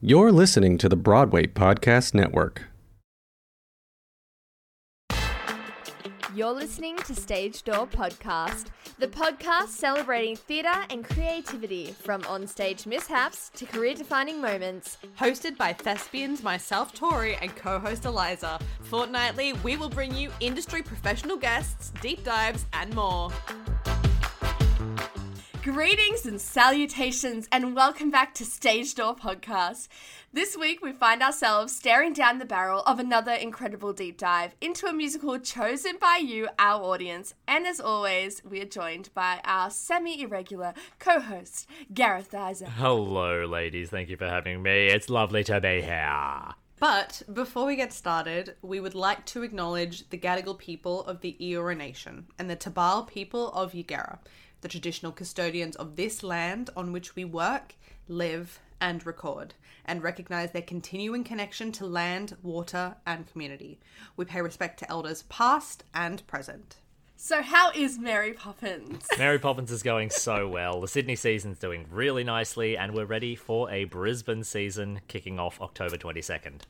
You're listening to the Broadway Podcast Network. You're listening to Stage Door Podcast, the podcast celebrating theatre and creativity from onstage mishaps to career defining moments. Hosted by thespians, myself, Tori, and co host Eliza. Fortnightly, we will bring you industry professional guests, deep dives, and more. Greetings and salutations, and welcome back to Stage Door Podcast. This week, we find ourselves staring down the barrel of another incredible deep dive into a musical chosen by you, our audience. And as always, we are joined by our semi irregular co host, Gareth Isaac. Hello, ladies. Thank you for having me. It's lovely to be here. But before we get started, we would like to acknowledge the Gadigal people of the Eora Nation and the Turrbal people of Yagara, the traditional custodians of this land on which we work, live, and record, and recognise their continuing connection to land, water, and community. We pay respect to elders past and present. So, how is Mary Poppins? Mary Poppins is going so well. The Sydney season's doing really nicely, and we're ready for a Brisbane season kicking off October 22nd.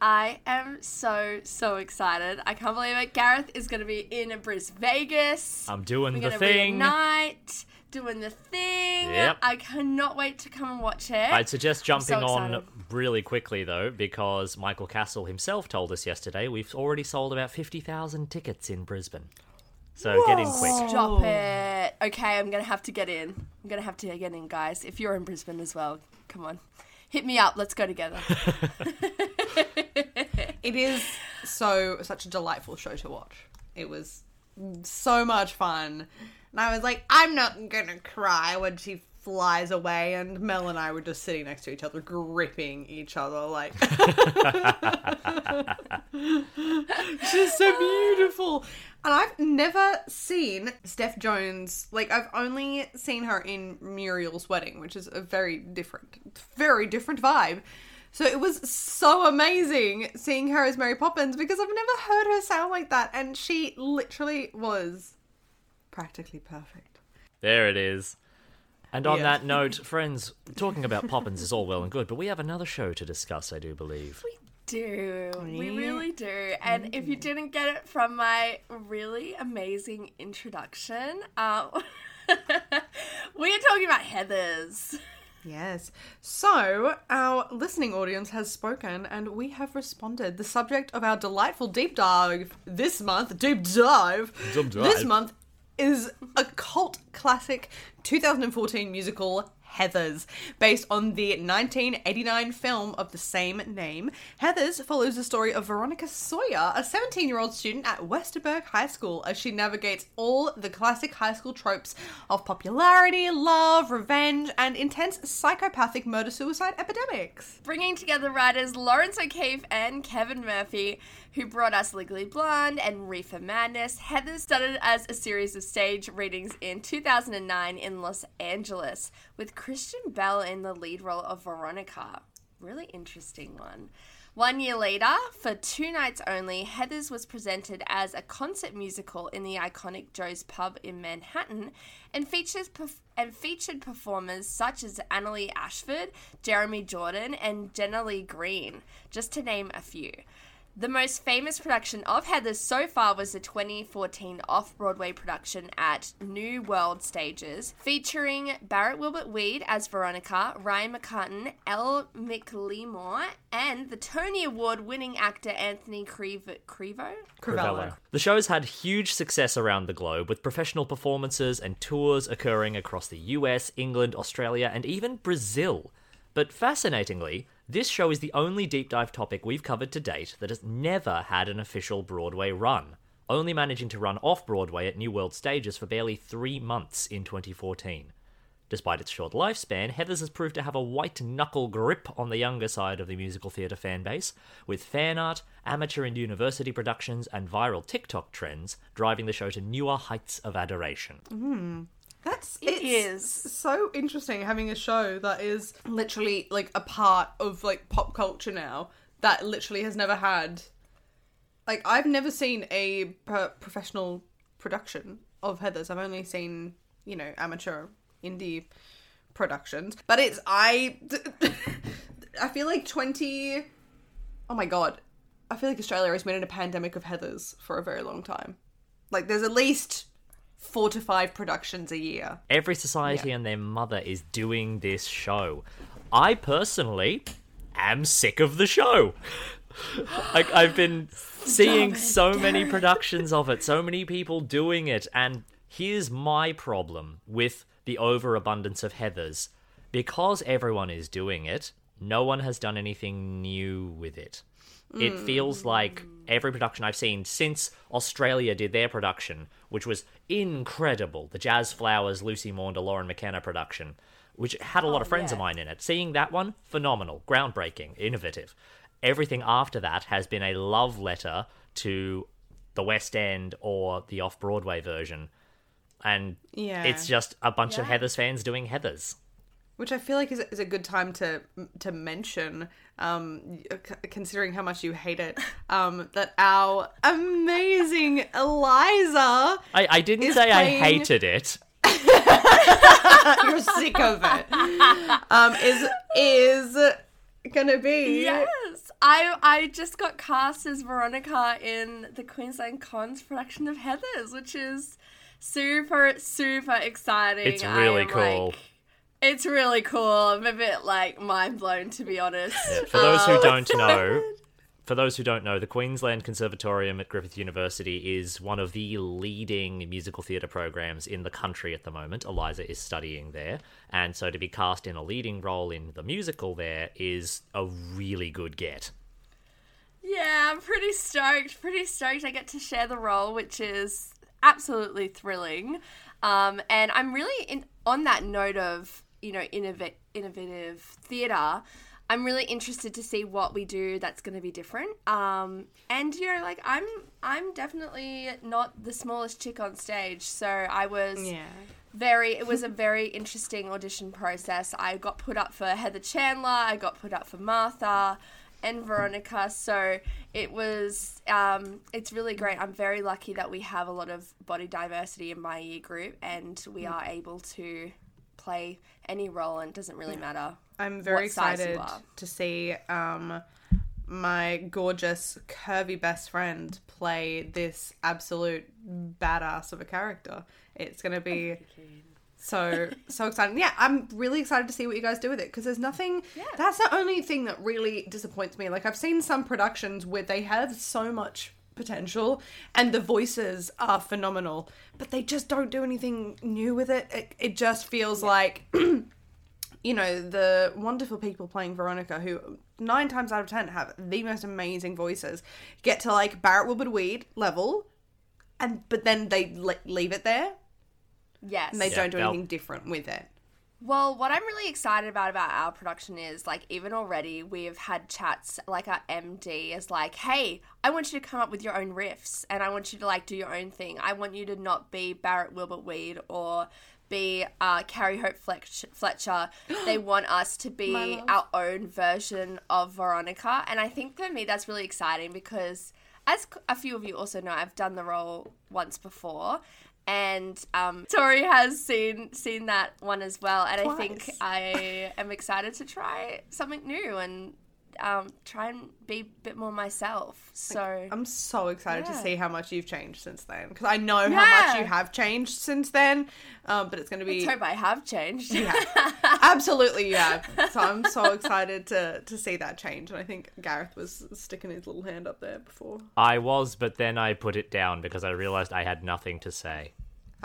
I am so, so excited. I can't believe it. Gareth is going to be in Bris Vegas. I'm doing We're the gonna thing. reunite, doing the thing. Yep. I cannot wait to come and watch it. I'd suggest jumping so on really quickly, though, because Michael Cassel himself told us yesterday we've already sold about 50,000 tickets in Brisbane. So get in quick. Stop it. Okay, I'm going to have to get in. I'm going to have to get in, guys. If you're in Brisbane as well, come on. Hit me up. Let's go together. It is so such a delightful show to watch. It was so much fun. And I was like, I'm not gonna cry when she flies away and Mel and I were just sitting next to each other, gripping each other like She's so beautiful. And I've never seen Steph Jones like I've only seen her in Muriel's wedding, which is a very different very different vibe. So it was so amazing seeing her as Mary Poppins because I've never heard her sound like that and she literally was practically perfect. There it is. And on Yeah. that note, friends, talking about Poppins is all well and good, but we have another show to discuss, I do believe. Do. We really do. And if you didn't get it from my really amazing introduction, uh, we are talking about Heathers. Yes. So, our listening audience has spoken and we have responded. The subject of our delightful deep dive this month, deep dive, Deep dive. this month is a cult classic 2014 musical Heathers, based on the 1989 film of the same name. Heathers follows the story of Veronica Sawyer, a 17 year old student at Westerberg High School, as she navigates all the classic high school tropes of popularity, love, revenge, and intense psychopathic murder suicide epidemics. Bringing together writers Laurence O'Keefe and Kevin Murphy, who brought us Legally Blonde and Reefer Madness. Heather started as a series of stage readings in 2009 in Los Angeles, with Kristen Bell in the lead role of Veronica. Really interesting one. One year later, for two nights only, Heathers was presented as a concert musical in the iconic Joe's Pub in Manhattan, and features perf- and featured performers such as Annaleigh Ashford, Jeremy Jordan, and Jenna Leigh Green, just to name a few. The most famous production of Heathers so far was the 2014 off Broadway production at New World Stages, featuring Barrett Wilbert Weed as Veronica, Ryan McCartan, Elle McLemore, and the Tony Award winning actor Anthony Crevo. Crevo? Crivello. The show's had huge success around the globe, with professional performances and tours occurring across the US, England, Australia, and even Brazil. But fascinatingly, this show is the only deep dive topic we've covered to date that has never had an official Broadway run, only managing to run off Broadway at New World Stages for barely three months in 2014. Despite its short lifespan, Heathers has proved to have a white knuckle grip on the younger side of the musical theatre fan base, with fan art, amateur and university productions, and viral TikTok trends driving the show to newer heights of adoration. Mm-hmm. That's It it's is. so interesting having a show that is literally like a part of like pop culture now that literally has never had like I've never seen a pro- professional production of Heathers. I've only seen, you know, amateur indie productions. But it's I I feel like 20. Oh my god. I feel like Australia has been in a pandemic of Heathers for a very long time. Like, there's at least four to five productions a year. Every society and their mother is doing this show. I personally am sick of the show. like I've been seeing so many productions of it, so many people doing it, and here's my problem with the overabundance of Heathers. Because everyone is doing it, no one has done anything new with it. It hmm. feels like every production I've seen since Australia did their production, which was incredible, the Jaz Flowers, Lucy Maunder, Lauren McKenna production, which had a lot of oh, friends of mine in it. Seeing that one, phenomenal, groundbreaking, innovative. Everything after that has been a love letter to the West End or the off Broadway version. And Yeah. it's just a bunch of Heathers fans doing Heathers. Which I feel like is, is a good time to to mention, um, c- considering how much you hate it, um, that our amazing Eliza, I, I didn't Is say playing- I hated it. you're sick of it, um, is is gonna be Yes, I I just got cast as Veronica in the Queensland Cons production of Heather's, which is super super exciting. It's really am, cool. like- it's really cool. I'm a bit like mind blown to be honest. For those who Um, don't know, for those who don't know, the Queensland Conservatorium at Griffith University is one of the leading musical theatre programs in the country at the moment. Eliza is studying there, and so to be cast in a leading role in the musical there is a really good get. Yeah, I'm pretty stoked. Pretty stoked. I get to share the role, which is absolutely thrilling. Um, and I'm really in on that note of you know innov- innovative theatre. I'm really interested to see what we do that's going to be different. Um, and you know, like I'm, I'm definitely not the smallest chick on stage, so I was yeah. very it was a very interesting audition process i got put up for heather chandler i got put up for martha and veronica so it was um, it's really great i'm very lucky that we have a lot of body diversity in my year group and we are able to play any role and it doesn't really matter I'm very what size you excited to see um, my gorgeous, curvy best friend play this absolute badass of a character. It's going to be so so exciting. Yeah, I'm really excited to see what you guys do with it because there's nothing. yeah. That's the only thing that really disappoints me. Like I've seen some productions where they have so much potential and the voices are phenomenal, but they just don't do anything new with it. It, it just feels like you know, the wonderful people playing Veronica, who nine times out of ten have the most amazing voices, get to like Barrett Wilbert Weed level, and but then they le- leave it there yes and they Yeah, don't do anything different with it. Well, what I'm really excited about about our production is like even already we've had chats like our MD is like, "Hey, I want you to come up with your own riffs and I want you to like do your own thing. I want you to not be Barrett Wilbert Weed or be uh, Carrie Hope Fletcher. they want us to be our own version of Veronica, and I think for me that's really exciting because as a few of you also know, I've done the role once before. And um, Tori has seen seen that one as well, and I think I am excited to try something new and um, try and be a bit more myself. So I'm so excited to see how much you've changed since then because I know how much you have changed since then. Um, but it's going to be let's hope I have changed. Yeah, absolutely, you have. So I'm so excited to to see that change, and I think Gareth was sticking his little hand up there before. I was, but then I put it down because I realized I had nothing to say.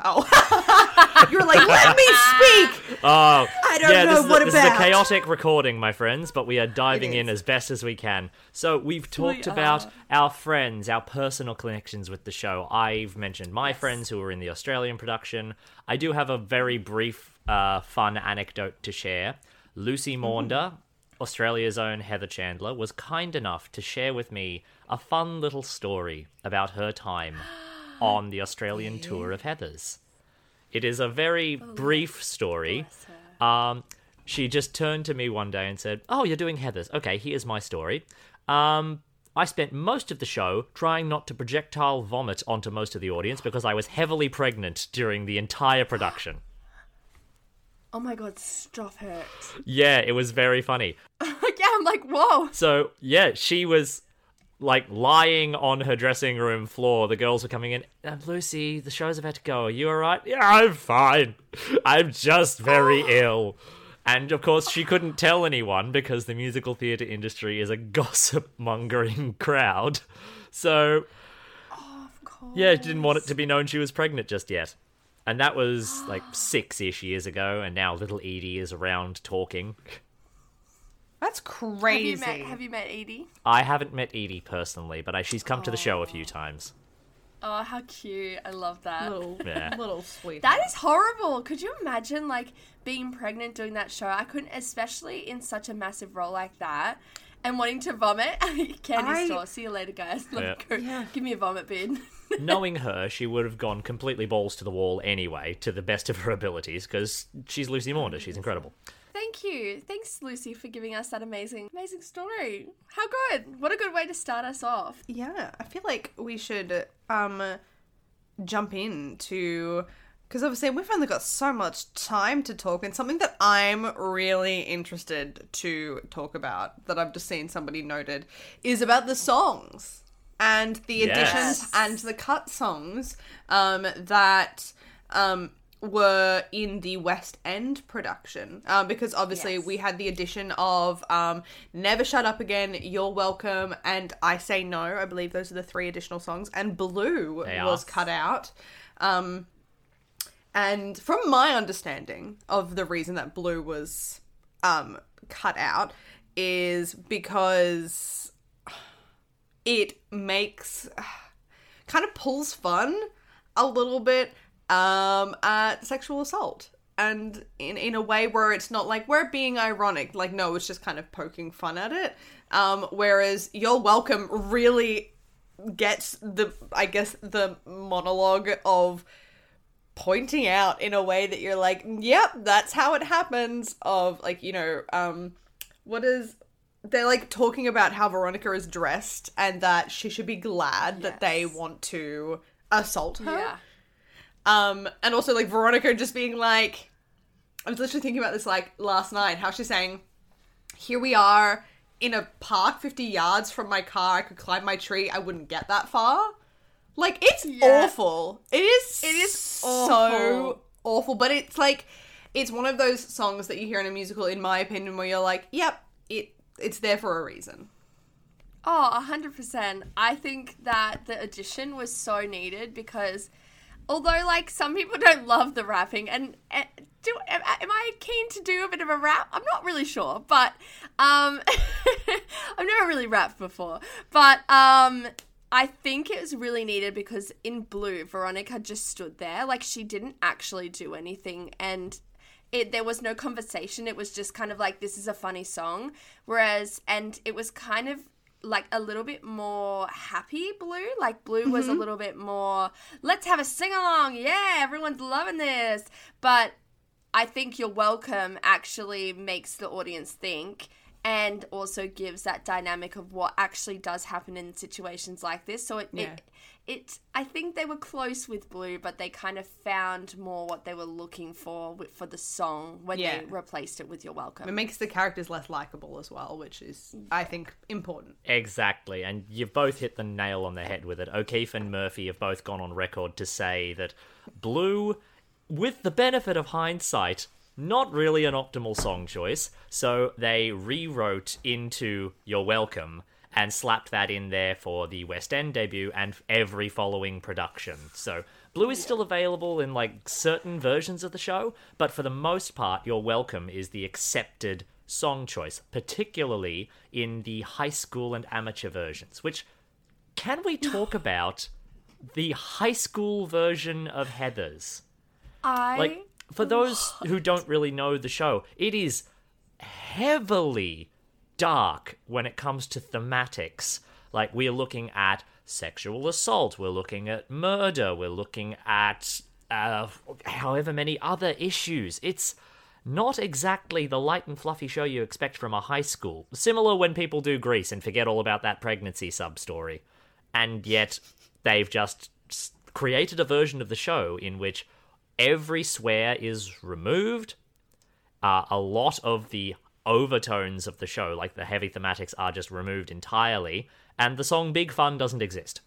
Oh, you're like, "Let me speak." Oh, I don't yeah, know this, is, what this is a chaotic recording, my friends, but we are diving in as best as we can. So we've talked We about our friends, our personal connections with the show. I've mentioned my friends who were in the Australian production. I do have a very brief, uh, fun anecdote to share. Lucy Maunder, Australia's own Heather Chandler, was kind enough to share with me a fun little story about her time on the Australian tour of Heathers. It is a very brief story. Um, she just turned to me one day and said, "Oh, you're doing Heather's. Okay, here's my story. Um, I spent most of the show trying not to projectile vomit onto most of the audience because I was heavily pregnant during the entire production. Oh my god, stop it. Yeah, it was very funny. Yeah, I'm like, whoa. So yeah, she was like lying on her dressing room floor. The girls were coming in. Um, Lucy, the show's about to go. Are you all right? Yeah, I'm fine. I'm just very ill. And of course, she couldn't tell anyone because the musical theatre industry is a gossip mongering crowd. So yeah, she didn't want it to be known she was pregnant just yet. And that was like six ish years ago, and now little Edie is around talking. That's Have you crazy. met Have you met Edie? I haven't met Edie personally, but I, she's come to the show a few oh. times. Oh, how cute! I love that. little, Yeah. little sweet. That is horrible. Could you imagine like being pregnant doing that show? I couldn't, especially in such a massive role like that, and wanting to vomit. Candy I- store. See you later, guys. Like, Yeah. go, Yeah. Give me a vomit bin. Knowing her, she would have gone completely balls to the wall anyway, to the best of her abilities, because she's Lucy Maunder. She's incredible. Thank you. Thanks, Lucy, for giving us that amazing, amazing story. How good. What a good way to start us off. Yeah, I feel like we should um jump in to because obviously we've only got so much time to talk, and something that I'm really interested to talk about that I've just seen somebody noted is about the songs and the Yes. additions and the cut songs um that um were in the West End production um, because obviously Yes. we had the addition of um, Never Shut Up Again, You're Welcome, and I Say No. I believe those are the three additional songs. And Blue They was are. cut out. Um, and from my understanding of the reason that Blue was um, cut out is because it makes kind of pulls fun a little bit um at sexual assault and in in a way where it's not like we're being ironic like no it's just kind of poking fun at it um whereas you're welcome really gets the i guess the monologue of pointing out in a way that you're like yep that's how it happens of like you know um what is they're like talking about how Veronica is dressed and that she should be glad that they want to assault her. Yeah. Um, and also like Veronica just being like, I was literally thinking about this like last night. How she's saying, "Here we are in a park, fifty yards from my car. I could climb my tree. I wouldn't get that far." Like it's Yeah. awful. It is. It is so awful. awful. But it's like it's one of those songs that you hear in a musical, in my opinion, where you're like, "Yep, it it's there for a reason." Oh, 100%. I think that the addition was so needed because although like some people don't love the rapping and uh, do am, am I keen to do a bit of a rap? I'm not really sure, but um I've never really rapped before. But um I think it was really needed because in Blue, Veronica just stood there like she didn't actually do anything and it there was no conversation it was just kind of like this is a funny song whereas and it was kind of like a little bit more happy blue. Like blue was a mm-hmm. little bit more let's have a sing along yeah everyone's loving this. But i think you're welcome actually makes the audience think and also gives that dynamic of what actually does happen in situations like this so it, Yeah. it it I think they were close with Blue, but they kind of found more what they were looking for with, for the song when Yeah. they replaced it with "You're Welcome." It makes the characters less likable as well, which is, I think, important. Exactly, and you've both hit the nail on the head with it. O'Keefe and Murphy have both gone on record to say that Blue, with the benefit of hindsight, not really an optimal song choice, so they rewrote into You're Welcome and slapped that in there for the West End debut and every following production. So Blue is still available in like certain versions of the show, but for the most part, You're Welcome is the accepted song choice, particularly in the high school and amateur versions. Which can we talk about the high school version of Heather's? I Like for those who don't really know the show, it is heavily dark when it comes to thematics. Like we're looking at sexual assault, we're looking at murder, we're looking at uh, however many other issues. It's not exactly the light and fluffy show you expect from a high school. Similar when people do Grease and forget all about that pregnancy sub story. And yet they've just created a version of the show in which every swear is removed. Uh, a lot of the overtones of the show, like the heavy thematics, are just removed entirely, and the song Big Fun doesn't exist.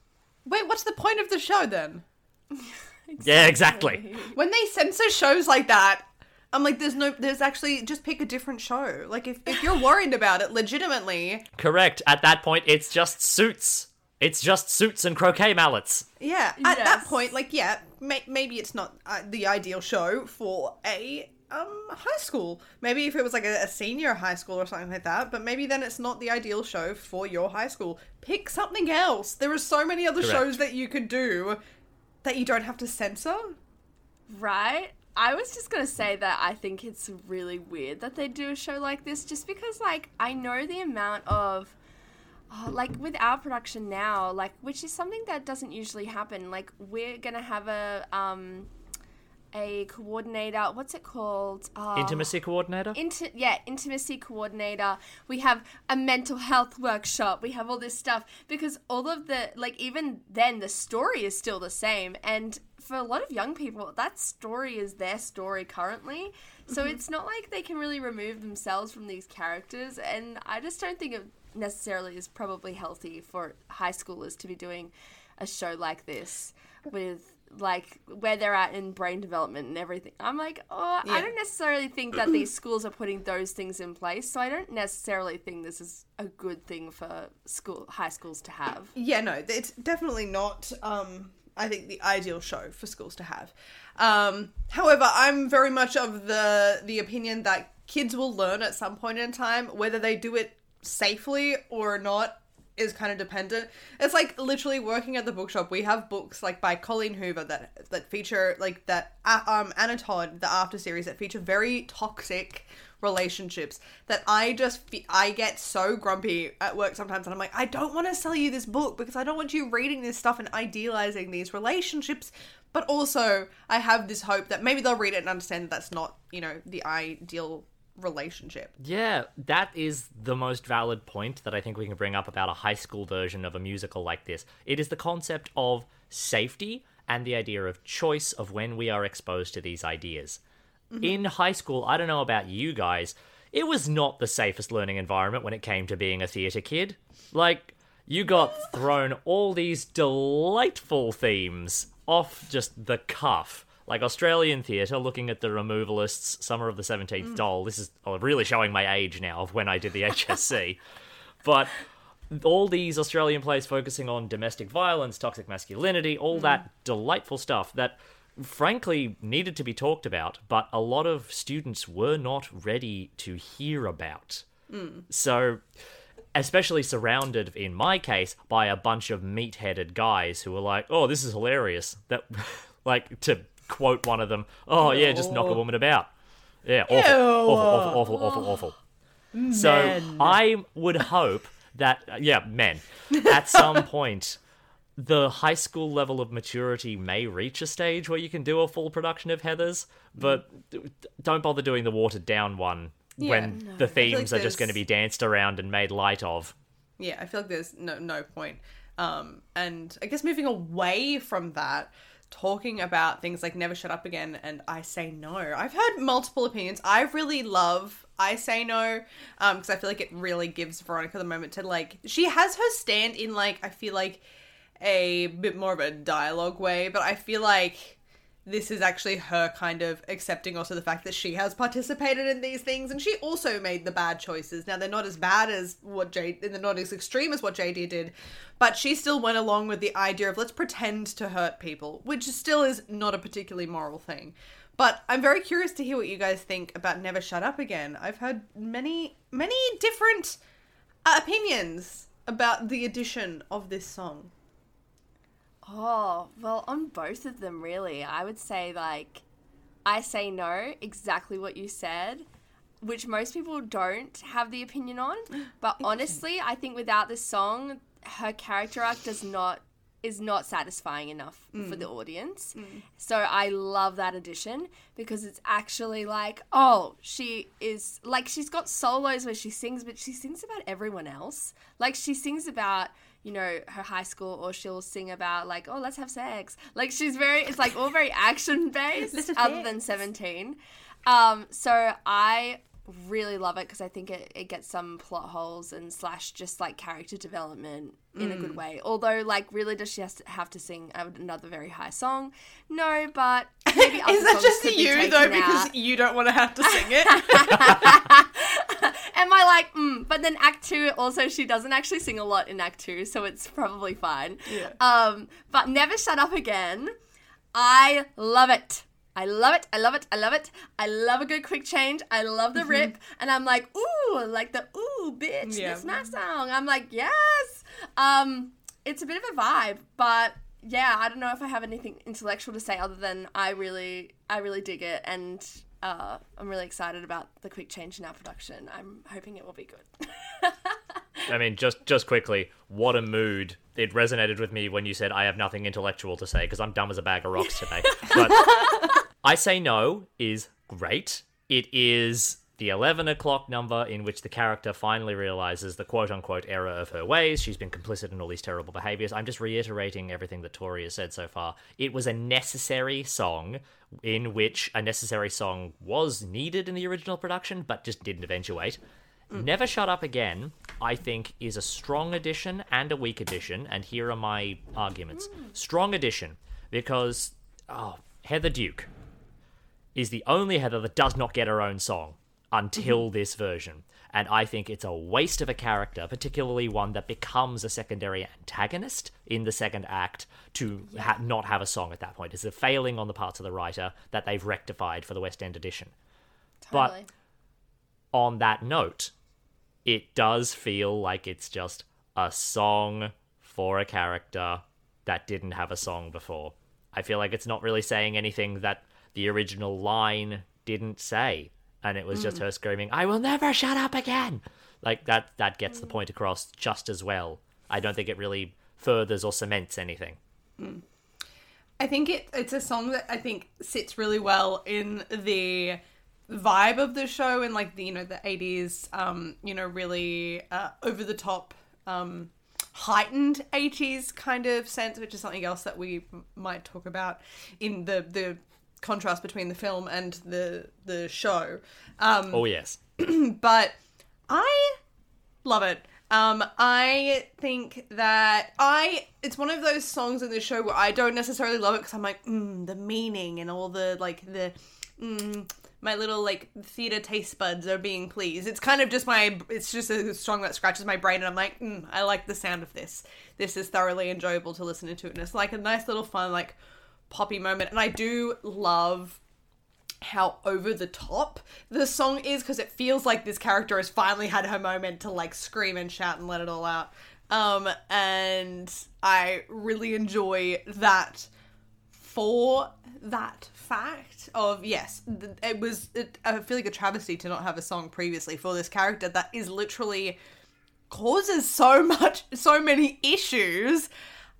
Wait, what's the point of the show then? Yeah, exactly. When they censor shows like that, I'm like, there's no, there's actually just pick a different show. Like if if you're worried about it, legitimately, Correct. At that point, it's just suits. It's just suits and croquet mallets. yeah. At that point, like, yeah, may- maybe it's not uh, the ideal show for a um high school. Maybe if it was like a, a senior high school or something like that, but maybe then it's not the ideal show for your high school. Pick something else. There are so many other Correct. shows that you could do that you don't have to censor. Right? I was just gonna say that I think it's really weird that they do a show like this just because, like, I know the amount of. Oh, like with our production now, like which is something that doesn't usually happen. Like we're gonna have a um a coordinator. What's it called? Uh, Intimacy coordinator? Inti- yeah, intimacy coordinator. We have a mental health workshop. We have all this stuff because all of the like even then the story is still the same and for a lot of young people that story is their story currently. So it's not like they can really remove themselves from these characters and I just don't think it necessarily is probably healthy for high schoolers to be doing a show like this with like where they're at in brain development and everything. I'm like, oh, Yeah. I don't necessarily think that these schools are putting those things in place. So I don't necessarily think this is a good thing for school high schools to have. Yeah, no, it's definitely not. Um, I think the ideal show for schools to have. Um, however, I'm very much of the the opinion that kids will learn at some point in time whether they do it safely or not is kind of dependent. It's like literally working at the bookshop. We have books like by Colleen Hoover that that feature like that uh, um Anna Todd the after series that feature very toxic relationships that I just fe- I get so grumpy at work sometimes and I'm like I don't want to sell you this book because I don't want you reading this stuff and idealizing these relationships but also I have this hope that maybe they'll read it and understand that that's not you know the ideal relationship Yeah, that is the most valid point that I think we can bring up about a high school version of a musical like this. It is the concept of safety and the idea of choice of when we are exposed to these ideas. Mm-hmm. In high school, I don't know about you guys, it was not the safest learning environment when it came to being a theatre kid. Like, you got thrown all these delightful themes off just the cuff. Like Australian theatre, looking at the removalists, Summer of the 17th mm. Doll. This is oh, really showing my age now of when I did the HSC. but all these Australian plays focusing on domestic violence, toxic masculinity, all mm-hmm. that delightful stuff that frankly needed to be talked about, but a lot of students were not ready to hear about. Mm. So, especially surrounded, in my case, by a bunch of meat headed guys who were like, oh, this is hilarious. That, like, to quote one of them, oh, yeah, just knock a woman about. Yeah, awful, awful, awful, awful, awful, awful. So I would hope that yeah, men at some point the high school level of maturity may reach a stage where you can do a full production of Heathers, but don't bother doing the watered down one when the themes like are just going to be danced around and made light of. Yeah, I feel like there's no no point. Um, and I guess moving away from that, talking about things like Never Shut Up Again and I Say No. I've heard multiple opinions. I really love I Say No um, because I feel like it really gives Veronica the moment to like. She has her stand in like I feel like a bit more of a dialogue way, but I feel like this is actually her kind of accepting also the fact that she has participated in these things and she also made the bad choices. Now they're not as bad as what JD they're not as extreme as what JD did, but she still went along with the idea of let's pretend to hurt people, which still is not a particularly moral thing. But I'm very curious to hear what you guys think about Never Shut Up Again. I've heard many many different uh, opinions about the addition of this song. Oh, well, on both of them, really. I would say, like, I say no, exactly what you said, which most people don't have the opinion on. But honestly, I think without this song, her character arc does not is not satisfying enough for mm. the audience. Mm. So I love that addition because it's actually like, oh, she is like she's got solos where she sings, but she sings about everyone else. Like she sings about you know her high school, or she'll sing about like, oh, let's have sex. Like she's very, it's like all very action based, other than seventeen. Um, so I really love it because I think it, it gets some plot holes and slash just like character development in a good way. Although, like, really, does she has to have to sing another very high song? No, but maybe other Is that just you though? Because out. you don't want to have to sing it. I like, mm, but then Act Two also she doesn't actually sing a lot in Act Two, so it's probably fine. Yeah. Um, but Never Shut Up Again, I love it. I love it. I love it. I love it. I love a good quick change. I love the rip, and I'm like, ooh, like the ooh, bitch, Yeah. this my song. I'm like, yes. Um, it's a bit of a vibe, but yeah, I don't know if I have anything intellectual to say other than I really, I really dig it, and uh, I'm really excited about the quick change in our production. I'm hoping it will be good. I mean, just just quickly, what a mood! It resonated with me when you said I have nothing intellectual to say because I'm dumb as a bag of rocks today. But I say no is great. It is the 11 o'clock number in which the character finally realizes the quote unquote error of her ways. She's been complicit in all these terrible behaviors. I'm just reiterating everything that Tori has said so far. It was a necessary song in which a necessary song was needed in the original production, but just didn't eventuate. Mm. Never Shut Up Again, I think, is a strong addition and a weak addition, and here are my arguments. Mm. Strong addition, because, oh, Heather Duke is the only Heather that does not get her own song until mm-hmm. this version. And I think it's a waste of a character, particularly one that becomes a secondary antagonist in the second act, to ha- not have a song at that point. It's a failing on the parts of the writer that they've rectified for the West End edition. But- on that note, it does feel like it's just a song for a character that didn't have a song before. I feel like it's not really saying anything that the original line didn't say, and it was just her screaming, "I will never shut up again." Like that that gets the point across just as well. I don't think it really furthers or cements anything. I think it it's a song that I think sits really well in the vibe of the show and like the you know the 80s um you know really uh, over the top um heightened 80s kind of sense which is something else that we m- might talk about in the the contrast between the film and the the show um Oh yes. but I love it. Um, I think that I it's one of those songs in the show where I don't necessarily love it because I'm like mm, the meaning and all the like the mm, my little like theater taste buds are being pleased. It's kind of just my it's just a song that scratches my brain and I'm like mm, I like the sound of this. This is thoroughly enjoyable to listen to and it's like a nice little fun like poppy moment and I do love how over the top the song is because it feels like this character has finally had her moment to like scream and shout and let it all out. Um, and I really enjoy that for that fact of yes, it was. It, I feel like a travesty to not have a song previously for this character that is literally causes so much, so many issues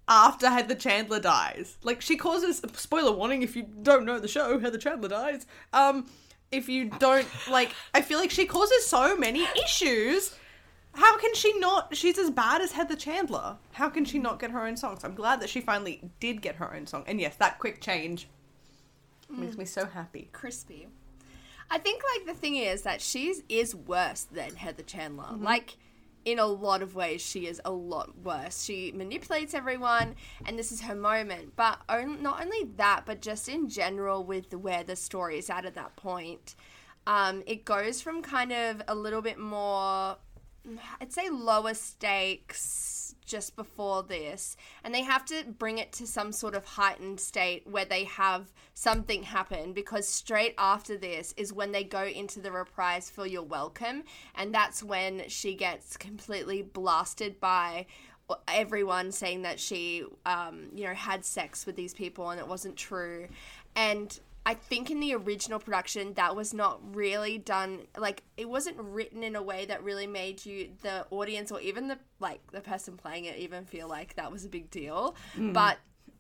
after Heather Chandler dies. Like she causes spoiler warning if you don't know the show, Heather Chandler dies. Um if you don't like I feel like she causes so many issues. How can she not she's as bad as Heather Chandler. How can she not get her own songs? I'm glad that she finally did get her own song. And yes, that quick change makes me so happy. crispy. I think like the thing is that she's is worse than Heather Chandler. Like in a lot of ways, she is a lot worse. She manipulates everyone, and this is her moment. But on, not only that, but just in general with where the story is at at that point, um, it goes from kind of a little bit more I'd say lower stakes just before this, and they have to bring it to some sort of heightened state where they have something happen because straight after this is when they go into the reprise for You're Welcome, and that's when she gets completely blasted by everyone saying that she, um, you know, had sex with these people and it wasn't true. And I think in the original production that was not really done like it wasn't written in a way that really made you the audience or even the like the person playing it even feel like that was a big deal. Hmm. But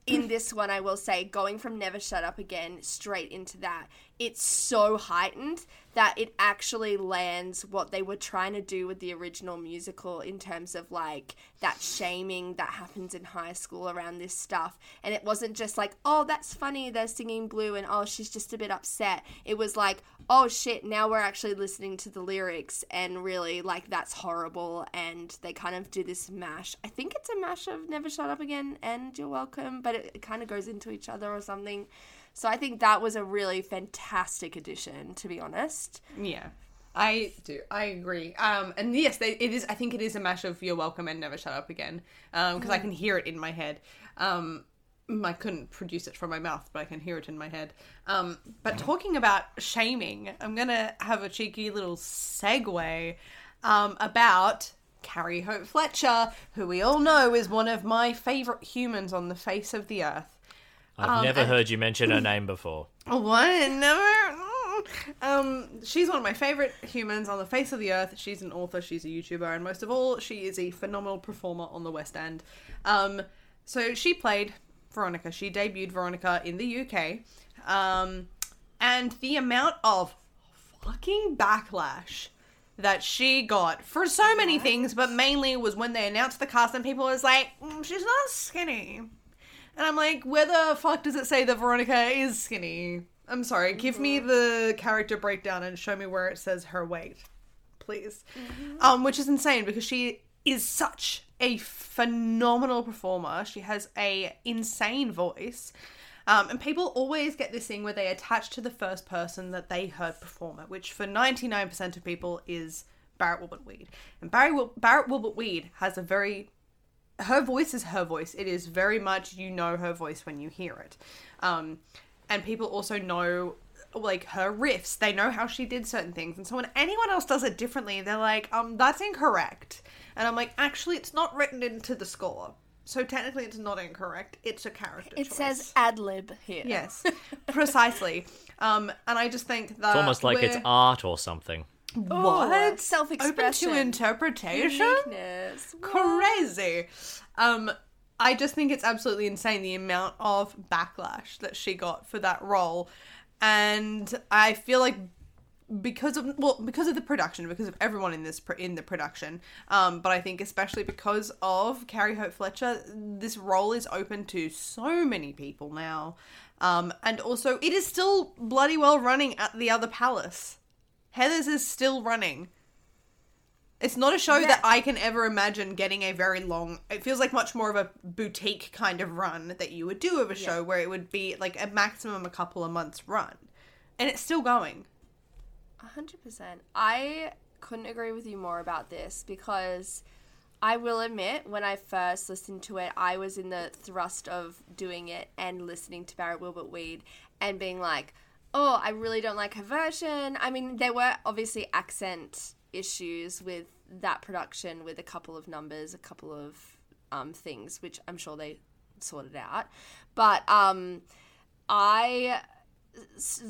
in this one I will say going from Never Shut Up Again straight into that it's so heightened that it actually lands what they were trying to do with the original musical in terms of like that shaming that happens in high school around this stuff. And it wasn't just like, oh, that's funny, they're singing blue, and oh, she's just a bit upset. It was like, oh shit, now we're actually listening to the lyrics, and really, like, that's horrible. And they kind of do this mash. I think it's a mash of Never Shut Up Again and You're Welcome, but it, it kind of goes into each other or something. So I think that was a really fantastic addition, to be honest. Yeah. I do. I agree. Um, and yes, they, it is. I think it is a mash of "You're Welcome" and "Never Shut Up Again" because I can hear it in my head. Um, I couldn't produce it from my mouth, but I can hear it in my head. Um, but talking about shaming, I'm gonna have a cheeky little segue um, about Carrie Hope Fletcher, who we all know is one of my favorite humans on the face of the earth. I've never heard you mention her name before. What? Never. Um, she's one of my favorite humans on the face of the earth. She's an author, she's a YouTuber, and most of all, she is a phenomenal performer on the West End. Um, so she played Veronica. She debuted Veronica in the UK. Um, and the amount of fucking backlash that she got for so many things, but mainly was when they announced the cast and people was like, "Mm, she's not skinny. And I'm like, where the fuck does it say that Veronica is skinny? I'm sorry, give me the character breakdown and show me where it says her weight, please. Um, which is insane because she is such a phenomenal performer. She has a insane voice. Um, and people always get this thing where they attach to the first person that they heard perform it, which for 99% of people is Barrett Wilbert Weed. And Barry Wil- Barrett Wilbert Weed has a very her voice is her voice. It is very much you know her voice when you hear it. Um, and people also know like her riffs. They know how she did certain things. And so when anyone else does it differently, they're like, um, that's incorrect. And I'm like, actually, it's not written into the score. So technically, it's not incorrect. It's a character. It choice. says ad lib here. yes, precisely. Um, and I just think that It's almost like it's we're- art or something. what Self open expression. to interpretation. Uniqueness. crazy. Um, I just think it's absolutely insane the amount of backlash that she got for that role, and I feel like because of well because of the production because of everyone in this in the production um but i think especially because of carrie hope fletcher this role is open to so many people now. Um and also it is still bloody well running at the other palace. Heathers is still running. It's not a show that I can ever imagine getting a very long. It feels like much more of a boutique kind of run that you would do of a show where it would be like a maximum a couple of months run, and it's still going. A hundred percent. I couldn't agree with you more about this because I will admit, when I first listened to it, I was in the thrust of doing it and listening to Barrett Wilbert Weed and being like, oh, I really don't like her version. I mean, there were obviously accent issues with that production, with a couple of numbers, a couple of um, things, which I'm sure they sorted out. But um, I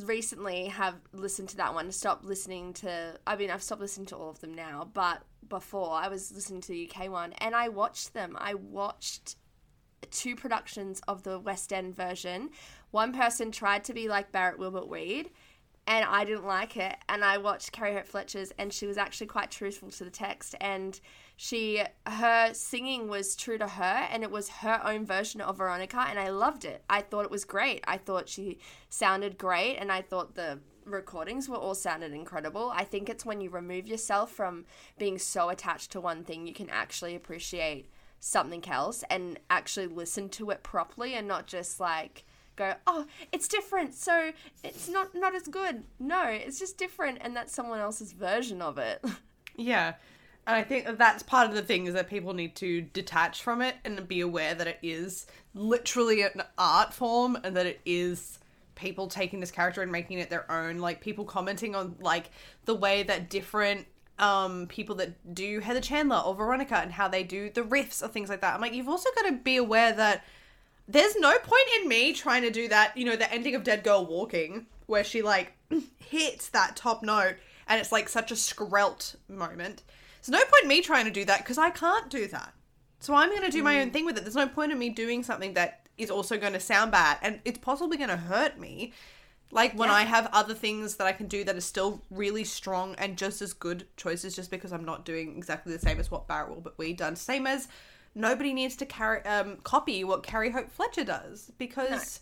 recently have listened to that one stopped listening to i mean i've stopped listening to all of them now but before i was listening to the uk one and i watched them i watched two productions of the west end version one person tried to be like barrett wilbert weed and I didn't like it. And I watched Carrie Hope Fletcher's, and she was actually quite truthful to the text. And she, her singing was true to her, and it was her own version of Veronica, and I loved it. I thought it was great. I thought she sounded great, and I thought the recordings were all sounded incredible. I think it's when you remove yourself from being so attached to one thing, you can actually appreciate something else and actually listen to it properly and not just like go, oh, it's different, so it's not not as good. No, it's just different, and that's someone else's version of it. Yeah. And I think that that's part of the thing is that people need to detach from it and be aware that it is literally an art form and that it is people taking this character and making it their own. Like people commenting on like the way that different um people that do Heather Chandler or Veronica and how they do the riffs or things like that. I'm like, you've also got to be aware that there's no point in me trying to do that, you know, the ending of Dead Girl Walking, where she like hits that top note and it's like such a skrelt moment. There's no point in me trying to do that because I can't do that. So I'm going to do my own thing with it. There's no point in me doing something that is also going to sound bad and it's possibly going to hurt me Like when Yeah. I have other things that I can do that are still really strong and just as good choices, just because I'm not doing exactly the same as what Barrett Wilbert Weed done. Same as nobody needs to carry um, copy what Carrie Hope Fletcher does because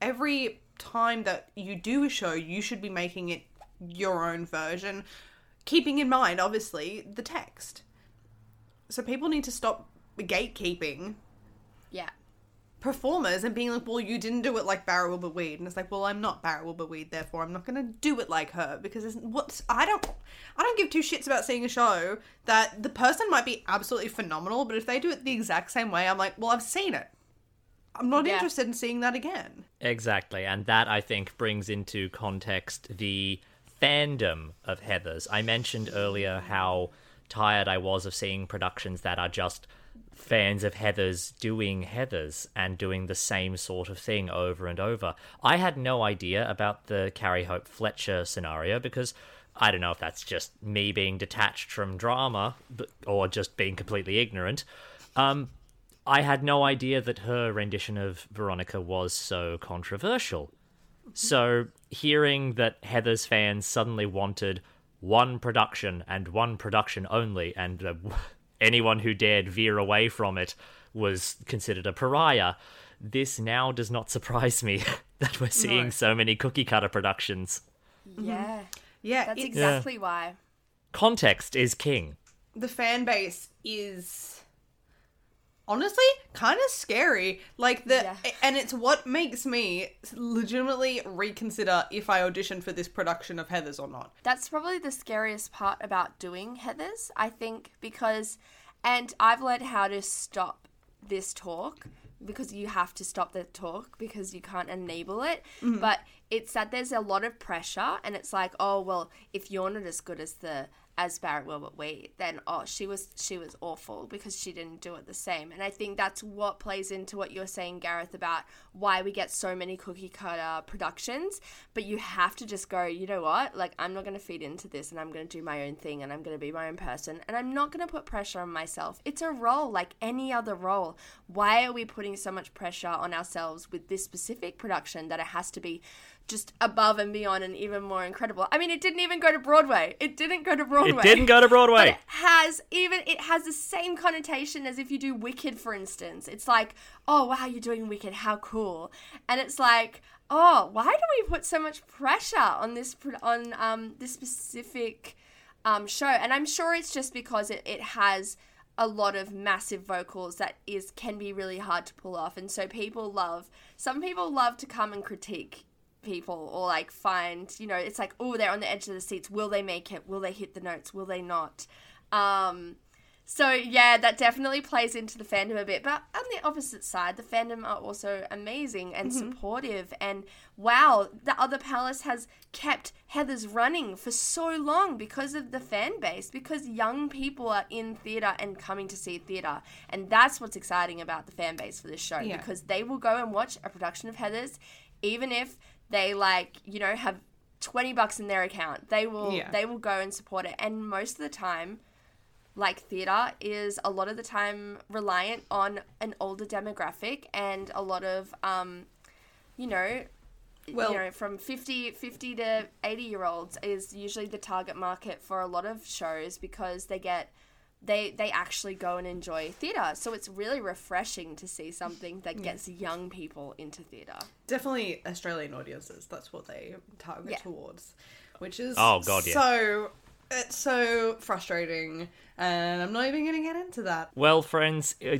every time that you do a show, you should be making it your own version, keeping in mind obviously the text. So people need to stop gatekeeping Yeah. performers and being like, well, you didn't do it like Barry Wilbur Weed, and it's like, well, I'm not Barry Wilbur Weed, therefore I'm not going to do it like her because it's what's I don't I don't give two shits about seeing a show that the person might be absolutely phenomenal, but if they do it the exact same way, I'm like, well, I've seen it. I'm not Yeah. interested in seeing that again. Exactly, and that I think brings into context the fandom of Heathers. I mentioned earlier how tired I was of seeing productions that are just fans of Heathers doing Heathers and doing the same sort of thing over and over. I had no idea about the Carrie Hope Fletcher scenario because I don't know if that's just me being detached from drama or just being completely ignorant. Um, I had no idea that her rendition of Veronica was so controversial. So, hearing that Heather's fans suddenly wanted one production and one production only, and uh, anyone who dared veer away from it was considered a pariah, this now does not surprise me that we're seeing No. so many cookie cutter productions. Yeah. Yeah, That's it's, exactly why. Context is king. the fan base is honestly kind of scary like the Yeah. and it's what makes me legitimately reconsider if i audition for this production of heathers or not That's probably the scariest part about doing Heather's, I think, because, and I've learned how to stop this talk because you have to stop the talk because you can't enable it. Mm-hmm. But it's that there's a lot of pressure, and it's like, oh well, if you're not as good as the as Barrett Wilbert Weed, then oh she was she was awful because she didn't do it the same. And I think that's what plays into what you're saying, Gareth, about why we get so many cookie cutter productions. But you have to just go, you know what? Like I'm not gonna feed into this and I'm gonna do my own thing and I'm gonna be my own person and I'm not gonna put pressure on myself. It's a role like any other role. Why are we putting so much pressure on ourselves with this specific production that it has to be just above and beyond and even more incredible. I mean, it didn't even go to Broadway. It didn't go to Broadway. It didn't go to But Broadway. it has even it has the same connotation as if you do Wicked, for instance. It's like, oh wow, you're doing Wicked, how cool! And it's like, oh, why do we put so much pressure on this on um this specific um show? And I'm sure it's just because it, it has a lot of massive vocals that is can be really hard to pull off, and so people love. Some people love to come and critique people or like find you know it's like oh they're on the edge of the seats. Will they make it? Will they hit the notes? Will they not? Um so yeah that definitely plays into the fandom a bit. But on the opposite side the fandom are also amazing and supportive. And wow the other palace has kept heather's running for so long because of the fan base because young people are in theater and coming to see theater. And that's what's exciting about the fan base for this show Yeah. because they will go and watch a production of heather's even if they like you know have 20 bucks in their account they will Yeah. they will go and support it and most of the time like theater is a lot of the time reliant on an older demographic and a lot of um you know Well- you know from 50 50 to 80 year olds is usually the target market for a lot of shows because they get they they actually go and enjoy theater so it's really refreshing to see something that gets young people into theater definitely australian audiences that's what they target Yeah. towards which is Oh, God, yeah. so it's so frustrating and i'm not even gonna get into that Well, friends, uh,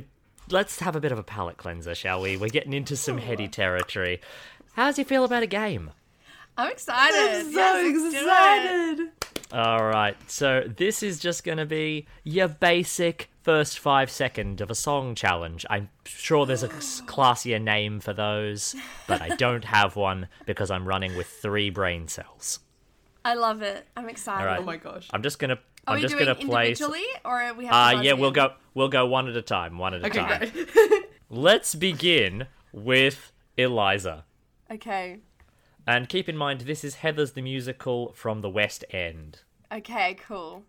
let's have a bit of a palate cleanser, shall we? We're getting into some heady territory. How do you feel about a game? I'm excited i'm so Yes, let's do it. excited All right, so this is just going to be your basic first five second of a song challenge. I'm sure there's a classier name for those, but I don't have one because I'm running with three brain cells. i love it i'm excited All right. oh my gosh I'm just gonna. Are I'm we just doing gonna play. s- individually, or we have? Uh, to buzz yeah, we'll in? go. We'll go one at a time. One at a okay time. great Let's begin with Eliza. Okay. And keep in mind, this is Heather's the musical from the West End. Okay. Cool.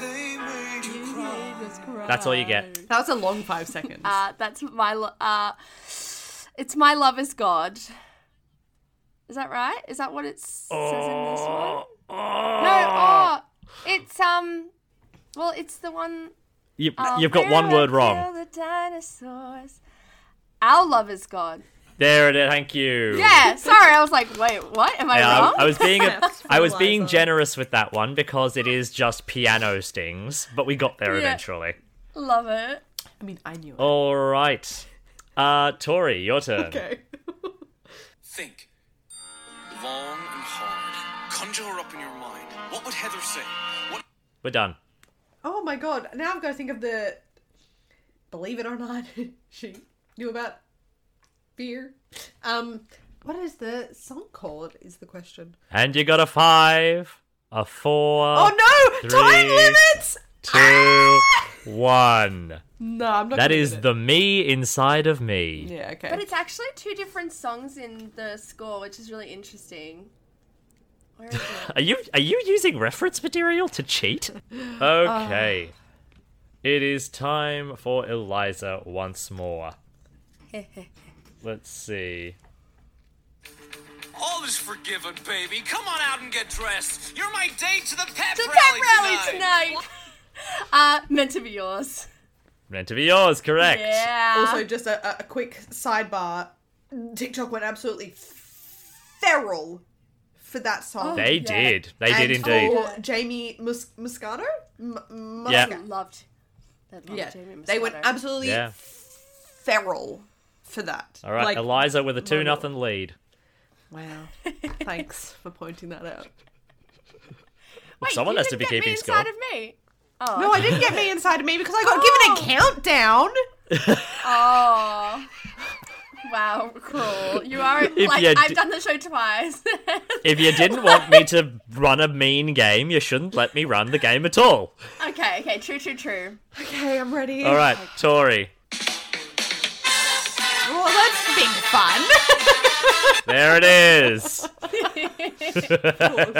They made you cry. Jesus Christ. That's all you get. That was a long five seconds. Uh, that's my. Lo- uh, it's my love is God. Is that right? Is that what it says in this one? No. Oh, it's um. Well, it's the one. You, you've got one word wrong. kill The dinosaurs. Our love is God. There it is. Thank you. Yeah. Sorry, I was like, wait, what? Am I Yeah, wrong? I, I was being a, Snaps I was being generous with that one because it is just piano stings, but we got there Yeah. eventually. Love it. I mean, I knew it. All right, uh, Tori, your turn. Okay. Think. Long and hard. Conjure her up in your mind. What would Heather say? What We're done. Oh my god! Now I've got to think of the. Believe it or not, she knew about beer. Um, what is the song called? Is the question. And you got a five, a four, Oh no! Time limits. two, one. No, I'm not. That gonna is get it. the me inside of me. Yeah. Okay. But it's actually two different songs in the score, which is really interesting. Where is it? Are you are you using reference material to cheat? Okay. It is time for Eliza once more. Let's see. All is forgiven, baby. Come on out and get dressed. You're my date to the pep the rally, pep rally tonight. tonight. Uh, meant to be yours. Meant to be yours, correct. Yeah. Also, just a, a- a quick sidebar. TikTok went absolutely feral for that song. They oh, Yeah. did. They and did indeed. For Jamie Mus- Moscato. M- Mus- Yeah. loved. They loved Yeah. Jamie They went absolutely Yeah. feral for that. All right, Like, Eliza with a two no, no. nothing lead. Wow. Thanks for pointing that out. Wait, Someone you has to be get keeping me score. inside of me. Oh. No, I didn't get me inside of me because I got given a oh. countdown. Oh. Wow, cruel. You are If like you I've d- done the show twice. If you didn't want me to run a mean game, you shouldn't let me run the game at all. okay, okay, true, true, true. Okay, I'm ready. All right, Tori. Well, that's big fun. There it is.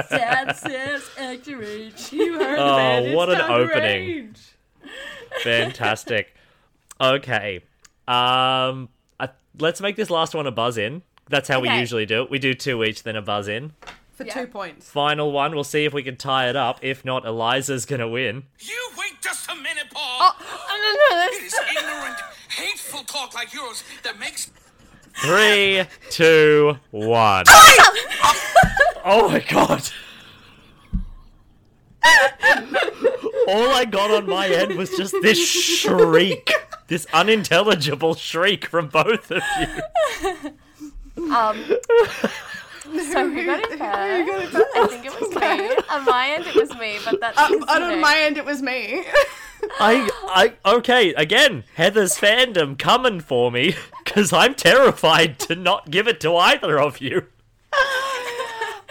Sad says accurate. you heard Oh, what an opening. Fantastic. Okay. Um, I, let's make this last one a buzz in. That's how we Okay. usually do it. We do two each, then a buzz in. For Yeah. two points. Final one. We'll see if we can tie it up. If not, Eliza's gonna win. You wait just a minute, Paul. Oh, oh, no, no, It is ignorant, hateful talk like yours that makes Three, two, one. oh my god. All I got on my end was just this shriek. This unintelligible shriek from both of you. Um, so who got it first? I think it was me. On my end, it was me, but that's Uh, 'cause, and you on know, my end, it was me. I, I, okay, again, Heather's fandom coming for me, because I'm terrified to not give it to either of you.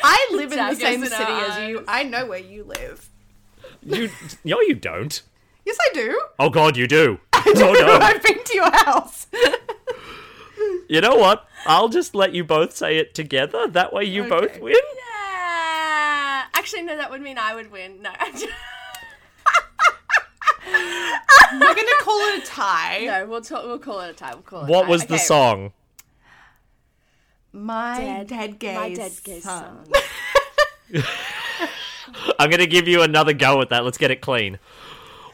I live in the same city our as you. I know where you live. You, no, you don't. Yes, I do. Oh god, you do. I do. Oh no. I've been to your house. You know what? I'll just let you both say it together. That way you both win. Yeah. Actually, no, that would mean I would win. No, We're gonna call it a tie. no, we'll talk, we'll call it a tie. We'll call it. a What tie. was the song? My Dead- dead, gay My dead gay son. son. I'm gonna give you another go at that. Let's get it clean.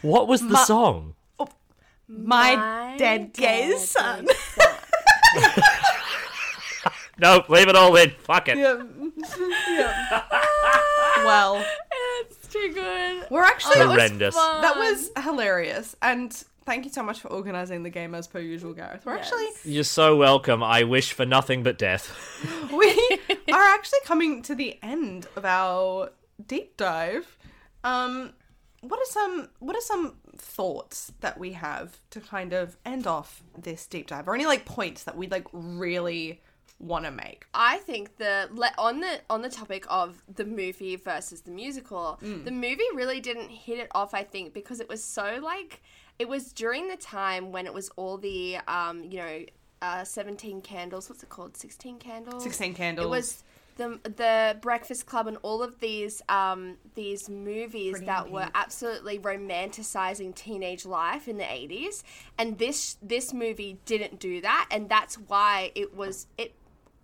What was the Ma- song? My, My dead gay dead son. gay son. No, leave it all in. Fuck it. Yeah. Yeah. well, It's too good. we're actually Oh, that was Horrendous. that was hilarious, and thank you so much for organising the game as per usual, Gareth. We're actually You're so welcome. I wish for nothing but death. we are actually coming to the end of our deep dive. Um, what are some what are some thoughts that we have to kind of end off this deep dive, or any like points that we'd like really want to make? I think the le- on the on the topic of the movie versus the musical, Mm. the movie really didn't hit it off. I think because it was so like it was during the time when it was all the um you know uh, seventeen candles. What's it called? Sixteen candles. 16 Candles. It was the the Breakfast Club and all of these um these movies Pretty that were absolutely romanticizing teenage life in the 80s and this this movie didn't do that. And that's why it was it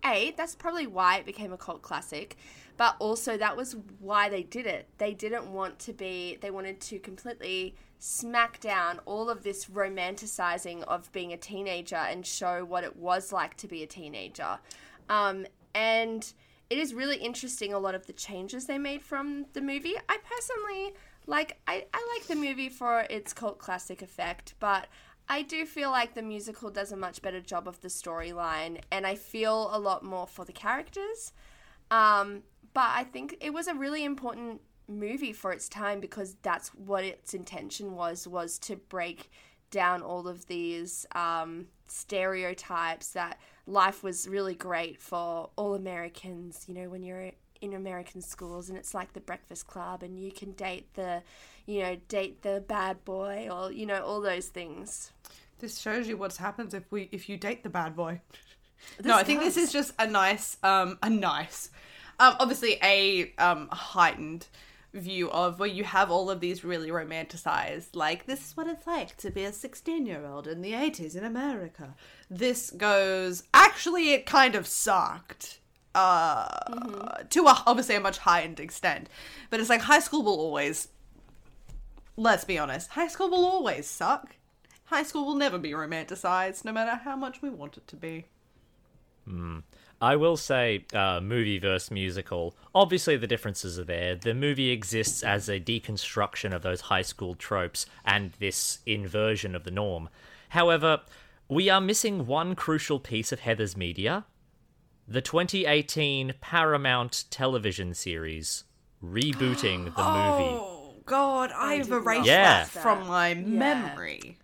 a that's probably why it became a cult classic. But also that was why they did it. They didn't want to be they wanted to completely smack down all of this romanticizing of being a teenager and show what it was like to be a teenager. Um, and it is really interesting a lot of the changes they made from the movie i personally like I, I like the movie for its cult classic effect but I do feel like the musical does a much better job of the storyline, and I feel a lot more for the characters. Um, but I think it was a really important movie for its time because that's what its intention was was to break down all of these um, stereotypes that life was really great for all Americans. You know, when you're in American schools and it's like the Breakfast Club, and you can date the, you know, date the bad boy or you know all those things. This shows you what happens if we if you date the bad boy. no, I think this is just a nice, um, a nice, um, obviously a um heightened view of where you have all of these really romanticized, like this is what it's like to be a sixteen-year-old in the eighties in America. This goes actually, it kind of sucked. Uh, to a, obviously a much heightened extent, but it's like high school will always let's be honest, high school will always suck. High school will never be romanticized, no matter how much we want it to be. I will say, uh, movie versus musical. Obviously, the differences are there. The movie exists as a deconstruction of those high school tropes and this inversion of the norm. However, we are missing one crucial piece of Heather's media the 2018 Paramount television series rebooting the movie. Oh God, I've erased Yeah. that from my memory.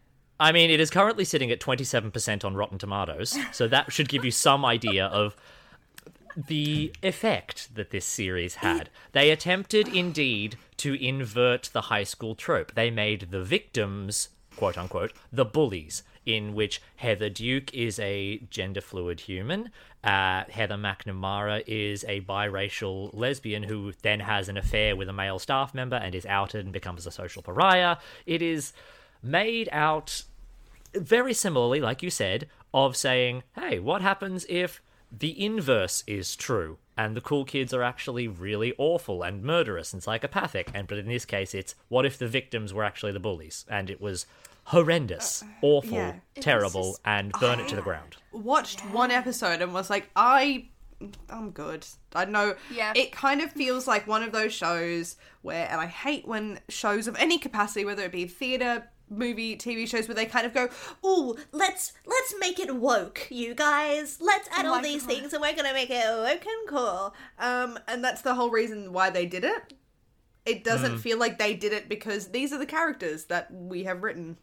I mean, it is currently sitting at 27% on Rotten Tomatoes, so that should give you some idea of the effect that this series had. They attempted indeed to invert the high school trope. They made the victims, quote unquote, the bullies, in which Heather Duke is a gender fluid human, uh, Heather McNamara is a biracial lesbian who then has an affair with a male staff member and is outed and becomes a social pariah. It is made out very similarly, like you said, of saying, hey, what happens if the inverse is true and the cool kids are actually really awful and murderous and psychopathic? And but in this case, it's what if the victims were actually the bullies and it was horrendous, uh, uh, awful, yeah. Terrible, just- and burn it to the ground. Watched one episode and was like, I, I'm good. I know. Yeah. It kind of feels like one of those shows where, and I hate when shows of any capacity, whether it be theater, movie, TV shows, where they kind of go, oh let's let's make it woke, you guys. Let's add Oh all these God. things, and we're gonna make it woke and cool. um, and that's the whole reason why they did it. It doesn't feel like they did it because these are the characters that we have written.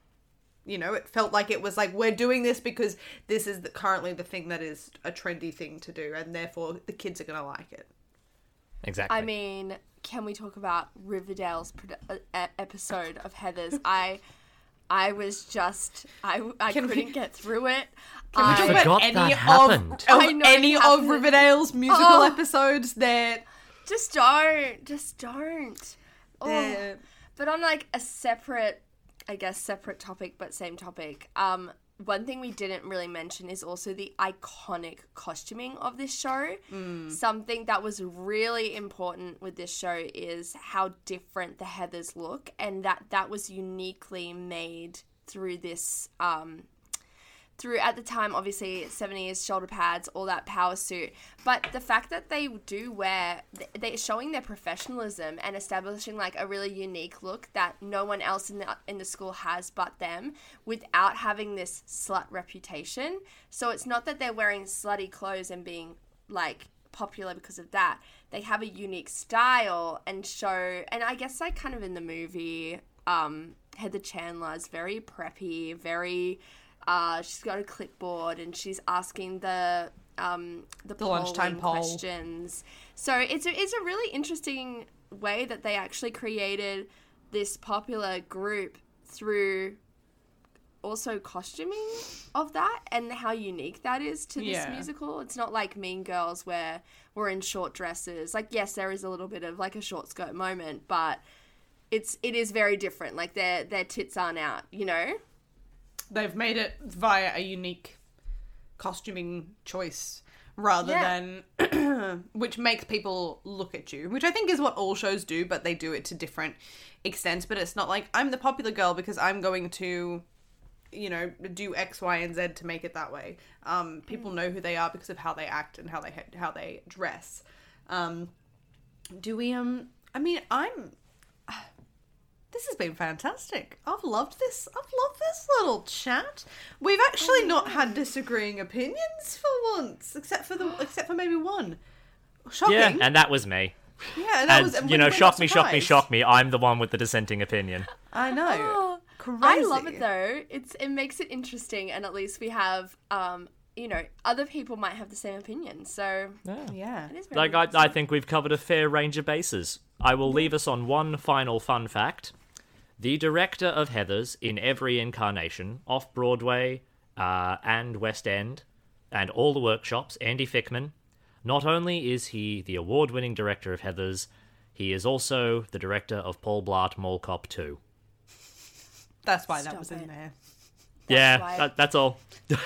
You know, it felt like it was like we're doing this because this is the, currently the thing that is a trendy thing to do, and therefore the kids are gonna like it. Exactly. I mean, can we talk about Riverdale's produ- uh, episode of Heather's? I, I was just, I, I Can couldn't get through it. Can we I, talk forgot about any that of, happened. of I know it any of happened. Riverdale's musical Oh. episodes? They're just don't, just don't. Oh. they're But on like a separate, I guess separate topic, but same topic. Um, one thing we didn't really mention is also the iconic costuming of this show. Something that was really important with this show is how different the Heathers look, and that that was uniquely made through this um, through at the time obviously 70s shoulder pads all that power suit. But the fact that they do wear they're showing their professionalism and establishing like a really unique look that no one else in the in the school has but them without having this slut reputation. So it's not that they're wearing slutty clothes and being like popular because of that. They have a unique style and show and i guess like kind of in the movie um heather chandler is very preppy very uh, she's got a clipboard and she's asking the um, the, The lunchtime poll. questions. So it's a, it's a really interesting way that they actually created this popular group through also costuming of that and how unique that is to this Yeah. musical. It's not like Mean Girls where we're in short dresses. Like yes, there is a little bit of like a short skirt moment, but it's it is very different. Like their their tits aren't out, you know? They've made it via a unique costuming choice rather Yeah. than which makes people look at you, which I think is what all shows do, but they do it to different extents. But it's not like I'm the popular girl because I'm going to, you know, do X, Y, and Z to make it that way. Um, people know who they are because of how they act and how they how they dress. Um, do we? Um, I mean, I'm. This has been fantastic. I've loved this. I've loved this little chat. We've actually not had disagreeing opinions for once, except for the except for maybe one. Shocking. Yeah, and that was me. Yeah, that And, was. you know, shock me, shock me, shock me. I'm the one with the dissenting opinion. I know. Crazy. I love it though. It's it makes it interesting, and at least we have, um, you know, other people might have the same opinion. So Yeah. it is Like, I, I think we've covered a fair range of bases. I will leave us on one final fun fact. The director of Heathers in every incarnation, off Broadway uh, and West End, and all the workshops, Andy Fickman, not only is he the award winning director of Heathers, he is also the director of Paul Blart Mall Cop 2. That's why that Stop was in it. there. yeah, that, that's all.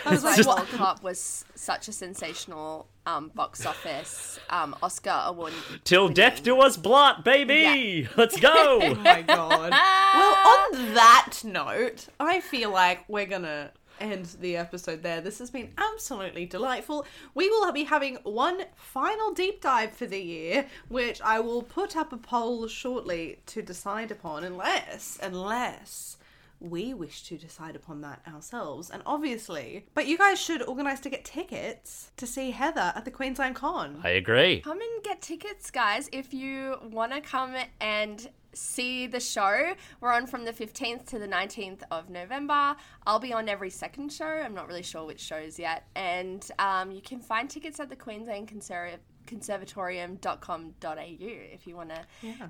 That's why World Cup was such a sensational um, box office um, Oscar award. Till death do us blot, baby! Let's go! Oh my god. well, on that note, I feel like we're gonna end the episode there. This has been absolutely delightful. We will be having one final deep dive for the year, which I will put up a poll shortly to decide upon, unless, unless we wish to decide upon that ourselves. And obviously, but you guys should organise to get tickets to see Heather at the Queensland Con. I agree. Come and get tickets, guys, if you want to come and see the show. We're on from the 15th to the 19th of November. I'll be on every second show. I'm not really sure which shows yet. And um, you can find tickets at the Queensland Conser- conservatorium.com.au if you want to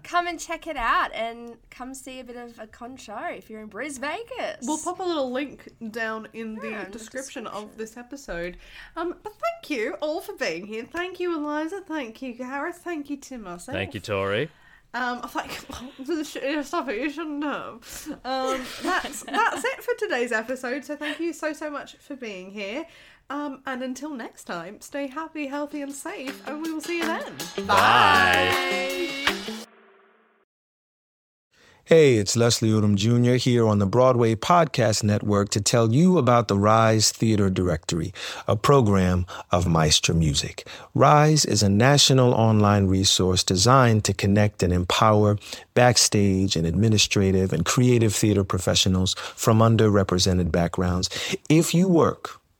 come and check it out and come see a bit of a con show if you're in Bris Vegas. We'll pop a little link down in the Yeah, in the description of this episode. Um, but thank you all for being here. Thank you, Eliza. Thank you, Gareth. Thank you to myself. Thank you, Tori. Um, I think stop it. You shouldn't have. Um, that's that's it for today's episode. So thank you so so much for being here. Um, and until next time, stay happy, healthy, and safe. And we will see you then. Bye. Hey, it's Leslie Odom Jr. here on the Broadway Podcast Network to tell you about the Rise Theater Directory, a program of Maestra Music. Rise is a national online resource designed to connect and empower backstage and administrative and creative theater professionals from underrepresented backgrounds. If you work